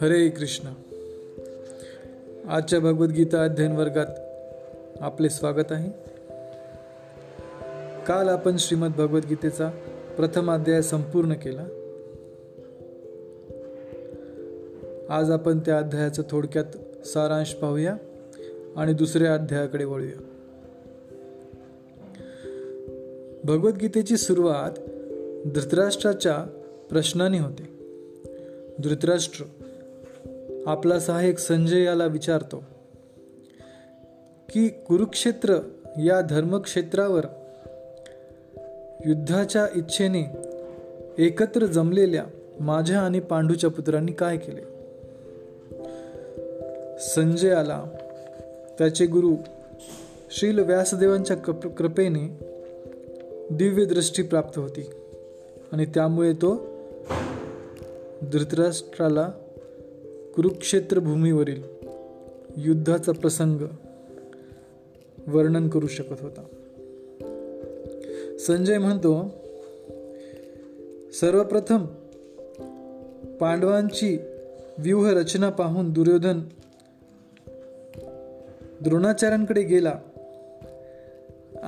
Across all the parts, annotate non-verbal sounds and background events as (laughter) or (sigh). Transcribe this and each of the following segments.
हरे कृष्ण. आजच्या भगवद्गीता अध्ययन वर्गात आपले स्वागत आहे. काल आपण श्रीमद भगवद्गीतेचा प्रथम अध्याय संपूर्ण केला. आज आपण त्या अध्यायाचं थोडक्यात सारांश पाहूया आणि दुसऱ्या अध्यायाकडे वळूया. भगवद्गीतेची सुरुवात धृतराष्ट्राच्या प्रश्नाने होते. धृतराष्ट्र आपला सहाय्यक संजय याला विचारतो की कुरुक्षेत्र या धर्मक्षेत्रावर युद्धाच्या इच्छेने एकत्र जमलेल्या माझ्या आणि पांडूच्या पुत्रांनी काय केले? संजयाला त्याचे गुरु श्रील व्यासदेवांच्या कृपेने दिव्यदृष्टी प्राप्त होती. आणि त्यामुळे तो धृतराष्ट्राला कुरुक्षेत्र भूमीवरील युद्धाचा प्रसंग वर्णन करू शकत होता. संजय म्हणतो सर्वप्रथम पांडवांची व्यूहरचना पाहून दुर्योधन द्रोणाचार्यांकडे गेला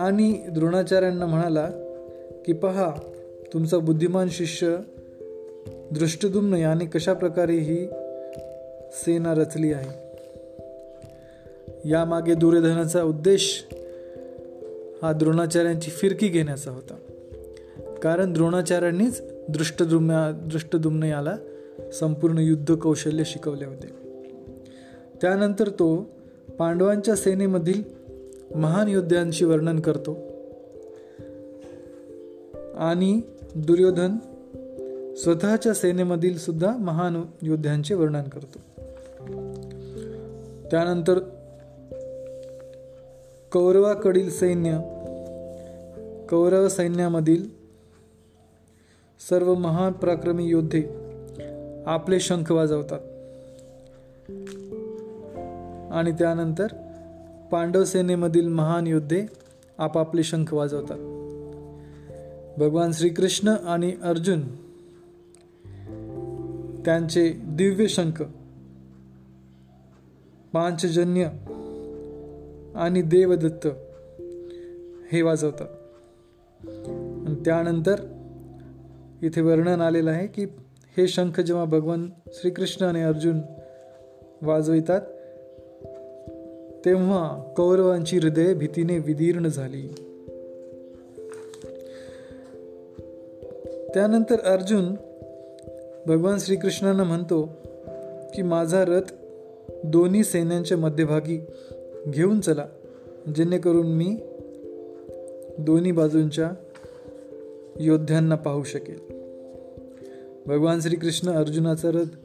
आणि द्रोणाचार्यांना म्हणाला की पहा तुमचा बुद्धिमान शिष्य दृष्टदुम्न याने कशा प्रकारे ही सेना रचली आहे? यामागे दुर्योधनाचा उद्देश हा द्रोणाचार्यांची फिरकी घेण्याचा होता. कारण द्रोणाचार्यांनीच दृष्टदुम्या दृष्टदुम्न याला संपूर्ण युद्ध कौशल्य शिकवले होते. त्यानंतर तो पांडवांच्या सेनेमधील महान योद्ध्यांशी वर्णन करतो. आणि दुर्योधन स्वतःच्या सेनेमधील सुद्धा महान योद्ध्यांचे वर्णन करतो. त्यानंतर कौरवाकडील सैन्य कौरव सैन्यामधील सर्व महान प्राक्रमी योद्धे आपले शंख वाजवतात. आणि त्यानंतर पांडव सेनेमधील महान योद्धे आपापले शंख वाजवतात. भगवान श्रीकृष्ण आणि अर्जुन त्यांचे दिव्य शंख पांचजन्य आणि देवदत्त हे वाजवतात. त्यानंतर इथे वर्णन आलेलं आहे की हे शंख जेव्हा भगवान श्रीकृष्ण आणि अर्जुन वाजवितात तेव्हा कौरवांची हृदय भीतीने विदीर्ण झाली. त्यानंतर अर्जुन भगवान श्रीकृष्णांना म्हणतो की माझा रथ दोन्ही सैन्यांच्या मध्यभागी घेऊन चला जेणेकरून मी दोन्ही बाजूंच्या योद्ध्यांना पाहू शकेल. भगवान श्रीकृष्ण अर्जुनाचा रथ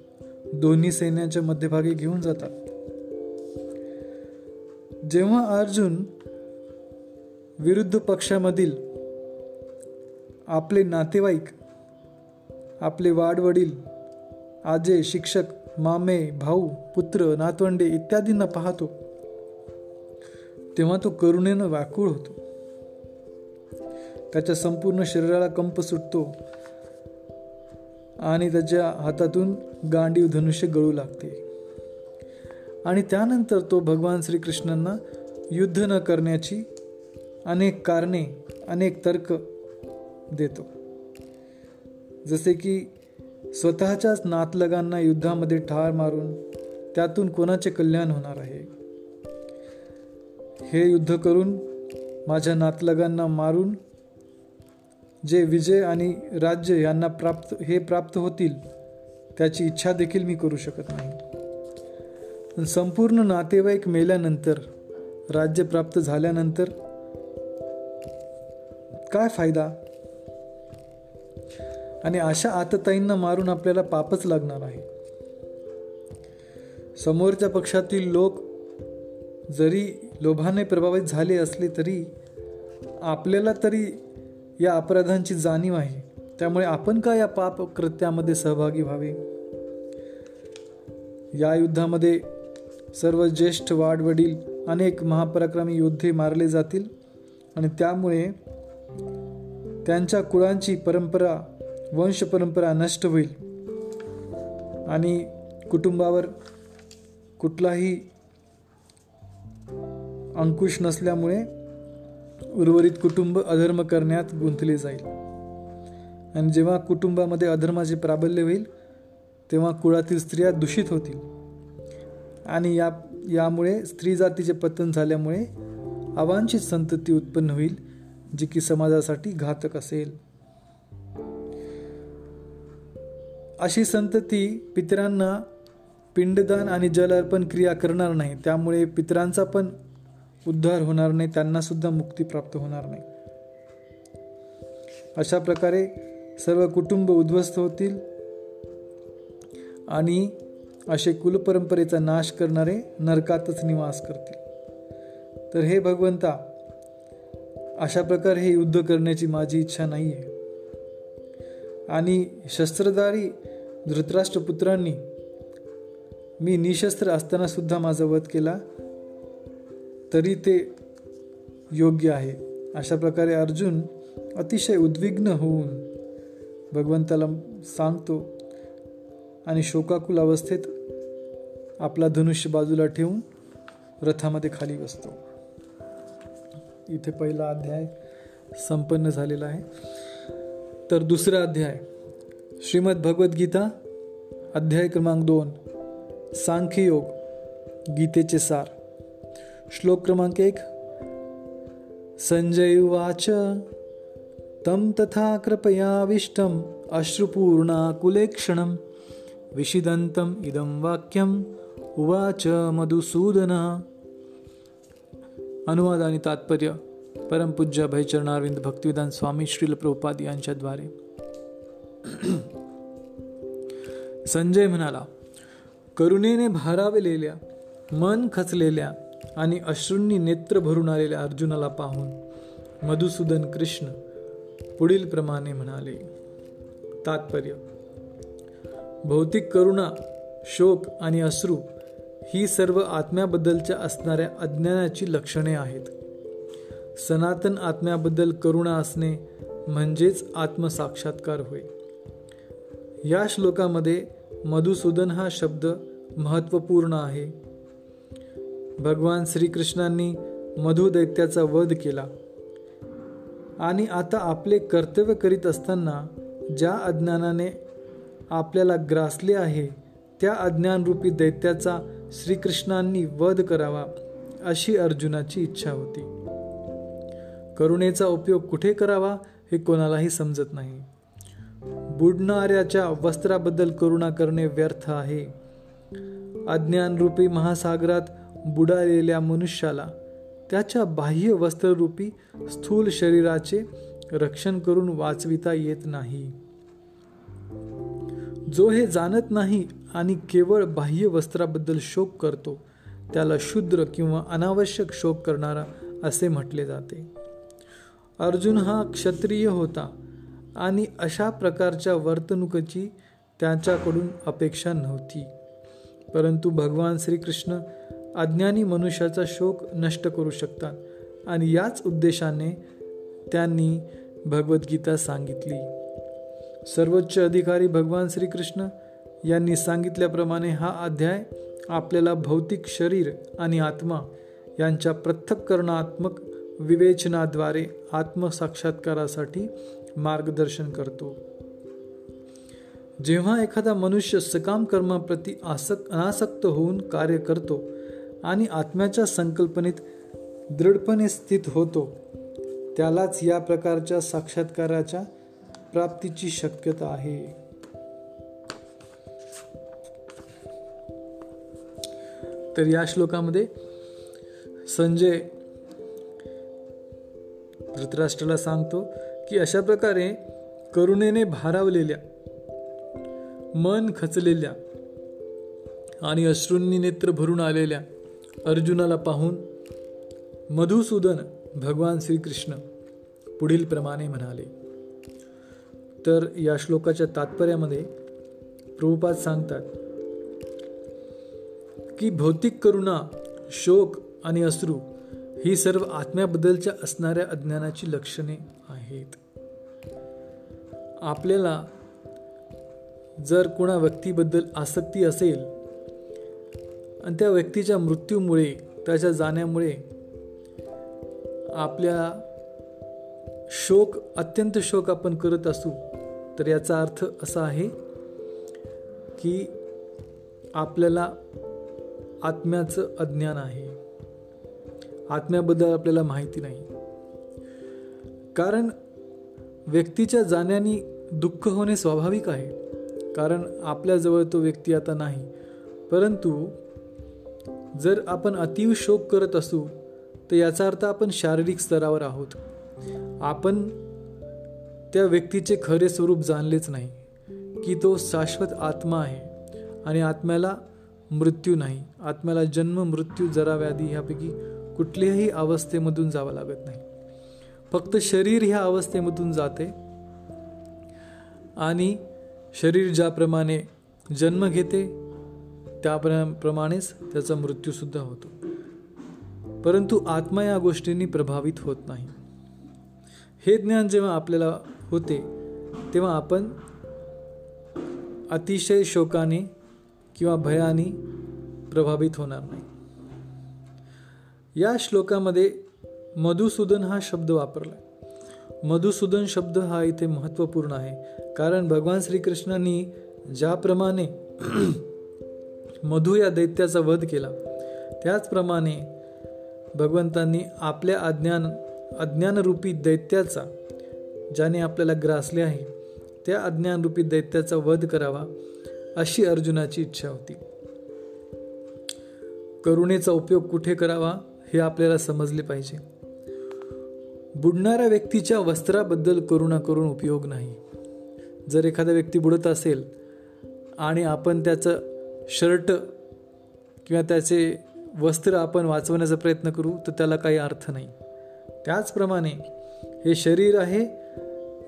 दोन्ही सैन्यांच्या मध्यभागी घेऊन जातात. जेव्हा अर्जुन विरुद्ध पक्षामधील आपले नातेवाईक आपले वाडवडील आजे शिक्षक मामे भाऊ पुत्र नातवंडे इत्यादींना पाहतो तेव्हा तो करुणेनं व्याकुळ होतो. त्याच्या संपूर्ण शरीराला कंप सुटतो आणि त्याच्या हातातून गांडीव धनुष्य गळू लागते. आणि त्यानंतर तो भगवान श्रीकृष्णांना युद्ध न करण्याची अनेक कारणे अनेक तर्क देतो. जसे की स्वतःच्याच नातलगांना युद्धामध्ये ठार मारून त्यातून कोणाचे कल्याण होणार आहे? हे युद्ध करून माझ्या नातलगांना मारून जे विजय आणि राज्य यांना प्राप्त हे प्राप्त होतील त्याची इच्छा देखील मी करू शकत नाही. संपूर्ण नातेवाईक मेल्यानंतर राज्य प्राप्त झाल्यानंतर काय फायदा? आणि अशा आतताईंना मारून आपल्याला पापच लागणार आहे. समोरच्या पक्षातील लोक जरी लोभाने प्रभावित झाले असले तरी आपल्याला तरी या अपराधांची जाणीव आहे. त्यामुळे आपण का या पाप कृत्यामध्ये सहभागी व्हावे? या युद्धामध्ये सर्व ज्येष्ठ वाडवडील अनेक महापराक्रमी योद्धे मारले जातील आणि त्यामुळे त्यांच्या कुळांची परंपरा वंश परंपरा नष्ट होईल. आणि कुटुंबावर कुठलाही अंकुश नसल्यामुळे उर्वरित कुटुंब अधर्म करण्यात गुंतले जाईल. आणि जेव्हा कुटुंबामध्ये अधर्माचे प्राबल्य होईल तेव्हा कुळातील स्त्रिया दूषित होतील. आणि या यामुळे स्त्री जातीचे पतन झाल्यामुळे अवांछित संतती उत्पन्न होईल जी की समाजासाठी घातक असेल. अशी संतती पितरांना पिंडदान आणि जल अर्पण क्रिया करणार नाही त्यामुळे पितरांचा पण उद्धार होणार नाही त्यांना सुद्धा मुक्ती प्राप्त होणार नाही. अशा प्रकारे सर्व कुटुंब उद्ध्वस्त होतील आणि असे कुलपरंपरेचा नाश करणारे नरकातच निवास करतील. तर हे भगवंता अशा प्रकारे हे युद्ध करण्याची माझी इच्छा नाही आहे आणि शस्त्रधारी धृतराष्ट्रपुत्रांनी मी निशस्त्र असताना सुद्धा माझा वध केला तरी ते योग्य आहे. अशा प्रकारे अर्जुन अतिशय उद्विग्न होऊन भगवंताला सांगतो आणि शोकाकुल अवस्थेत आपला धनुष्य बाजूला ठेवून रथामध्ये खाली बसतो. इथे पहिला अध्याय संपन्न झालेला आहे. तर दुसरा अध्याय श्रीमद भगवद्गीता अध्याय क्रमांक दोन सांख्ययोग गीतेचे सार. श्लोक क्रमांक एक संजय वाच तं तथा कृपयाविष्टम अश्रुपूर्णाकुलेक्षणं विषिदन्तम् इदं वाक्यम्। उवाच मधुसूदन। अनुवाद आणि तात्पर्य परमपूज्य भयचरणारविंद भक्तिविधान स्वामी श्रील प्रभुपाद यांच्याद्वारे (clears throat) संजय म्हणाला करुणेने भारावलेल्या मन खचलेल्या आणि अश्रूंनी नेत्र भरून आलेल्या अर्जुनाला पाहून मधुसूदन कृष्ण पुढील प्रमाणे म्हणाले. तात्पर्य भौतिक करुणा शोक आणि अश्रू ही सर्व आत्म्याबद्दलच्या असणाऱ्या अज्ञानाची लक्षणे आहेत. सनातन आत्म्याबद्दल करुणा असणे म्हणजेच आत्मसाक्षात्कार होय. या श्लोकामध्ये मधुसूदन हा शब्द महत्त्वपूर्ण आहे. भगवान श्रीकृष्णांनी मधु दैत्याचा वध केला. आणि आता आपले कर्तव्य करीत असताना ज्या अज्ञानाने आपल्याला ग्रासले आहे त्या अज्ञानरूपी दैत्याचा श्रीकृष्णांनी वध करावा अशी अर्जुनाची इच्छा होती. करुणेचा उपयोग कुठे करावा हे कोणालाही समजत नाही. बुडणाऱ्याच्या वस्त्राबद्दल करुणा करणे व्यर्थ आहे. अज्ञानरूपी महासागरात बुडालेल्या मनुष्याला त्याच्या बाह्य वस्त्ररूपी स्थूल शरीराचे रक्षण करून वाचविता येत नाही. जो हे जाणत नाही आणि केवळ बाह्य वस्त्राबद्दल शोक करतो त्याला शूद्र किंवा अनावश्यक शोक करणारा असे म्हटले जाते. अर्जुन हा क्षत्रिय होता आणि अशा प्रकारच्या वर्तणुकीची त्याच्याकडून अपेक्षा नव्हती. परंतु भगवान श्रीकृष्ण अज्ञानी मनुष्याचा शोक नष्ट करू शकतात आणि याच उद्देशाने त्यांनी भगवद्गीता सांगितली. सर्वोच्च अधिकारी भगवान श्रीकृष्ण यांनी सांगितल्याप्रमाणे हा अध्याय आपल्याला भौतिक शरीर आणि आत्मा यांच्या पृथक्करणात्मक विवेचनाद्वारे आत्मसाक्षात्कारासाठी मार्गदर्शन करतो. जेव्हा एखादा मनुष्य सकाम कर्माप्रती आसक अनासक्त होऊन कार्य करतो आणि आत्म्याच्या संकल्पनेत दृढपणे स्थित होतो त्यालाच या प्रकारच्या साक्षात्काराच्या प्राप्तीची शक्यता आहे. तर या श्लोकामध्ये संजय धृतराष्ट्राला सांगतो की अशा प्रकारे करुणेने भारावलेल्या मन खचलेल्या आणि अश्रूंनी नेत्र भरून आलेल्या अर्जुनाला पाहून मधुसूदन भगवान श्रीकृष्ण पुढील प्रमाणे म्हणाले. तर या श्लोकाच्या तात्पर्यामध्ये प्रभुपाद सांगतात की भौतिक करुणा शोक आणि अश्रू ही सर्व आत्म्याबद्दलच्या असणाऱ्या अज्ञानाची लक्षणे आहेत. आपल्याला जर कोणा व्यक्तीबद्दल आसक्ती असेल आणि त्या व्यक्तीच्या मृत्यूमुळे त्याच्या जाण्यामुळे आपल्या शोक अत्यंत शोक आपण करत असू तर याचा अर्थ असा आहे की आपल्याला आत्म्याचं अज्ञान आहे. आत्म्याबद्दल आपल्याला माहिती नाही. कारण व्यक्तीच्या जाण्याने दुःख होणे स्वाभाविक आहे. कारण आपल्याजवळ तो व्यक्ती आता नाही. परंतु जर आपण अतिव शोक करत असू तर याचा अर्थ आपण शारीरिक स्तरावर आहोत. आपण त्या व्यक्तीचे खरे स्वरूप जाणलेच नाही की तो शाश्वत आत्मा आहे आणि आत्म्याला मृत्यू नाही. आत्म्याला जन्म मृत्यू जरा व्याधी ह्यापैकी कुठल्याही अवस्थेमधून जावं लागत नाही. फक्त शरीर ह्या अवस्थेमधून जाते आणि शरीर ज्याप्रमाणे जन्म घेते त्याप्रमाणेच त्याचा मृत्यूसुद्धा होतो. परंतु आत्मा या गोष्टींनी प्रभावित होत नाही. हे ज्ञान जेव्हा आपल्याला होते तेव्हा आपण अतिशय शोकाने किंवा भयाने प्रभावित होणार नाही. या श्लोकामध्ये मधुसूदन हा शब्द वापरला मधुसूदन शब्द हा इथे महत्त्वपूर्ण आहे. कारण भगवान श्रीकृष्णांनी ज्याप्रमाणे (clears throat) मधु या दैत्याचा वध केला त्याचप्रमाणे भगवंतांनी आपल्या अज्ञान अज्ञानरूपी दैत्याचा ज्याने आपल्याला ग्रासले आहे त्या अज्ञानरूपी दैत्याचा वध करावा अशी अर्जुनाची इच्छा होती. करुणेचा उपयोग कुठे करावा हे आपल्याला समजले पाहिजे. बुडणाऱ्या व्यक्तीच्या वस्त्राबद्दल करुणा करून उपयोग नाही. जर एखादा व्यक्ती बुडत असेल आणि आपण त्याचं शर्ट किंवा त्याचे वस्त्र आपण वाचवण्याचा प्रयत्न करू तर त्याला काही अर्थ नाही. त्याचप्रमाणे हे शरीर आहे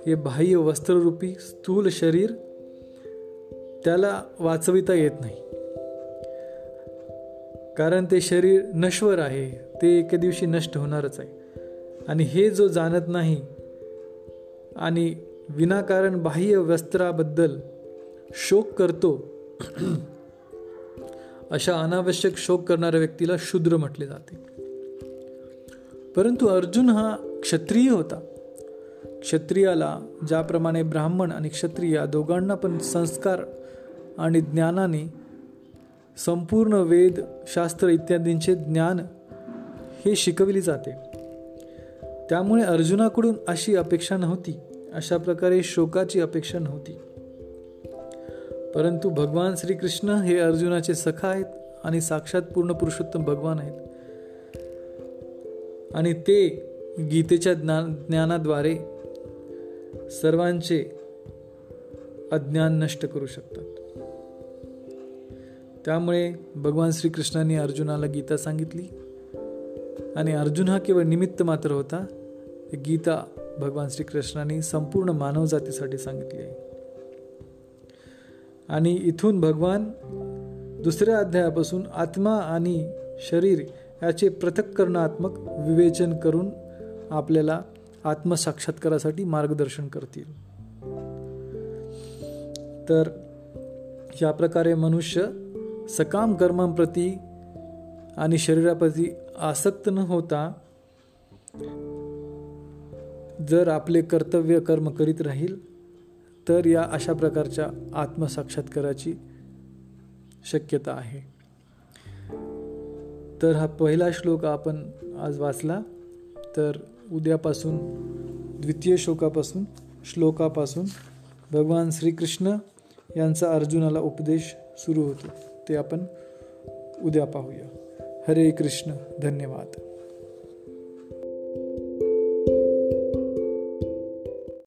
हे बाह्य वस्त्ररूपी स्थूल शरीर त्याला वाचविता येत नाही. कारण ते शरीर नश्वर आहे ते एके दिवशी नष्ट होणारच आहे. आणि हे जो जाणत नाही आणि विनाकारण बाह्य वस्त्राबद्दल शोक करतो (clears throat) अशा अनावश्यक शोक करणाऱ्या व्यक्तीला शूद्र म्हटले जाते. परंतु अर्जुन हा क्षत्रिय होता. क्षत्रियाला ज्याप्रमाणे ब्राह्मण आणि क्षत्रिय दोघांना पण संस्कार आणि ज्ञानाने संपूर्ण वेद शास्त्र इत्यादींचे ज्ञान हे शिकविले जाते. त्यामुळे अर्जुनाकडून अशी अपेक्षा नव्हती. अशा प्रकारे शोकाची अपेक्षा नव्हती. परंतु भगवान श्रीकृष्ण हे अर्जुनाचे सखा आहेत आणि साक्षात पूर्ण पुरुषोत्तम भगवान आहेत. आणि ते गीतेच्या ज्ञान ज्ञानाद्वारे सर्वांचे अज्ञान नष्ट करू शकतात. त्यामुळे भगवान श्रीकृष्णांनी अर्जुनाला गीता सांगितली. आणि अर्जुन हा केवळ निमित्त मात्र होता गीता भगवान श्रीकृष्णाने संपूर्ण मानवजातीसाठी सांगितली आहे. आणि इथून भगवान दुसऱ्या अध्यायापासून आत्मा आणि शरीर याचे पृथक्करणात्मक विवेचन करून आपल्याला आत्मसाक्षात्कारासाठी मार्गदर्शन करतील. तर या प्रकारे मनुष्य सकाम कर्मांप्रती आणि शरीराप्रती आसक्त न होता जर आपले कर्तव्य कर्म करीत राहील तर या अशा प्रकारच्या आत्मसाक्षात्काराची शक्यता आहे. तर हा पहिला श्लोक आपण आज वाचला. तर उद्यापासून द्वितीय श्लोकापासून श्लोकापासून भगवान श्रीकृष्ण यांचा अर्जुनाला उपदेश सुरू होतो. ते आपण उद्या पाहूया. हरे कृष्ण धन्यवाद.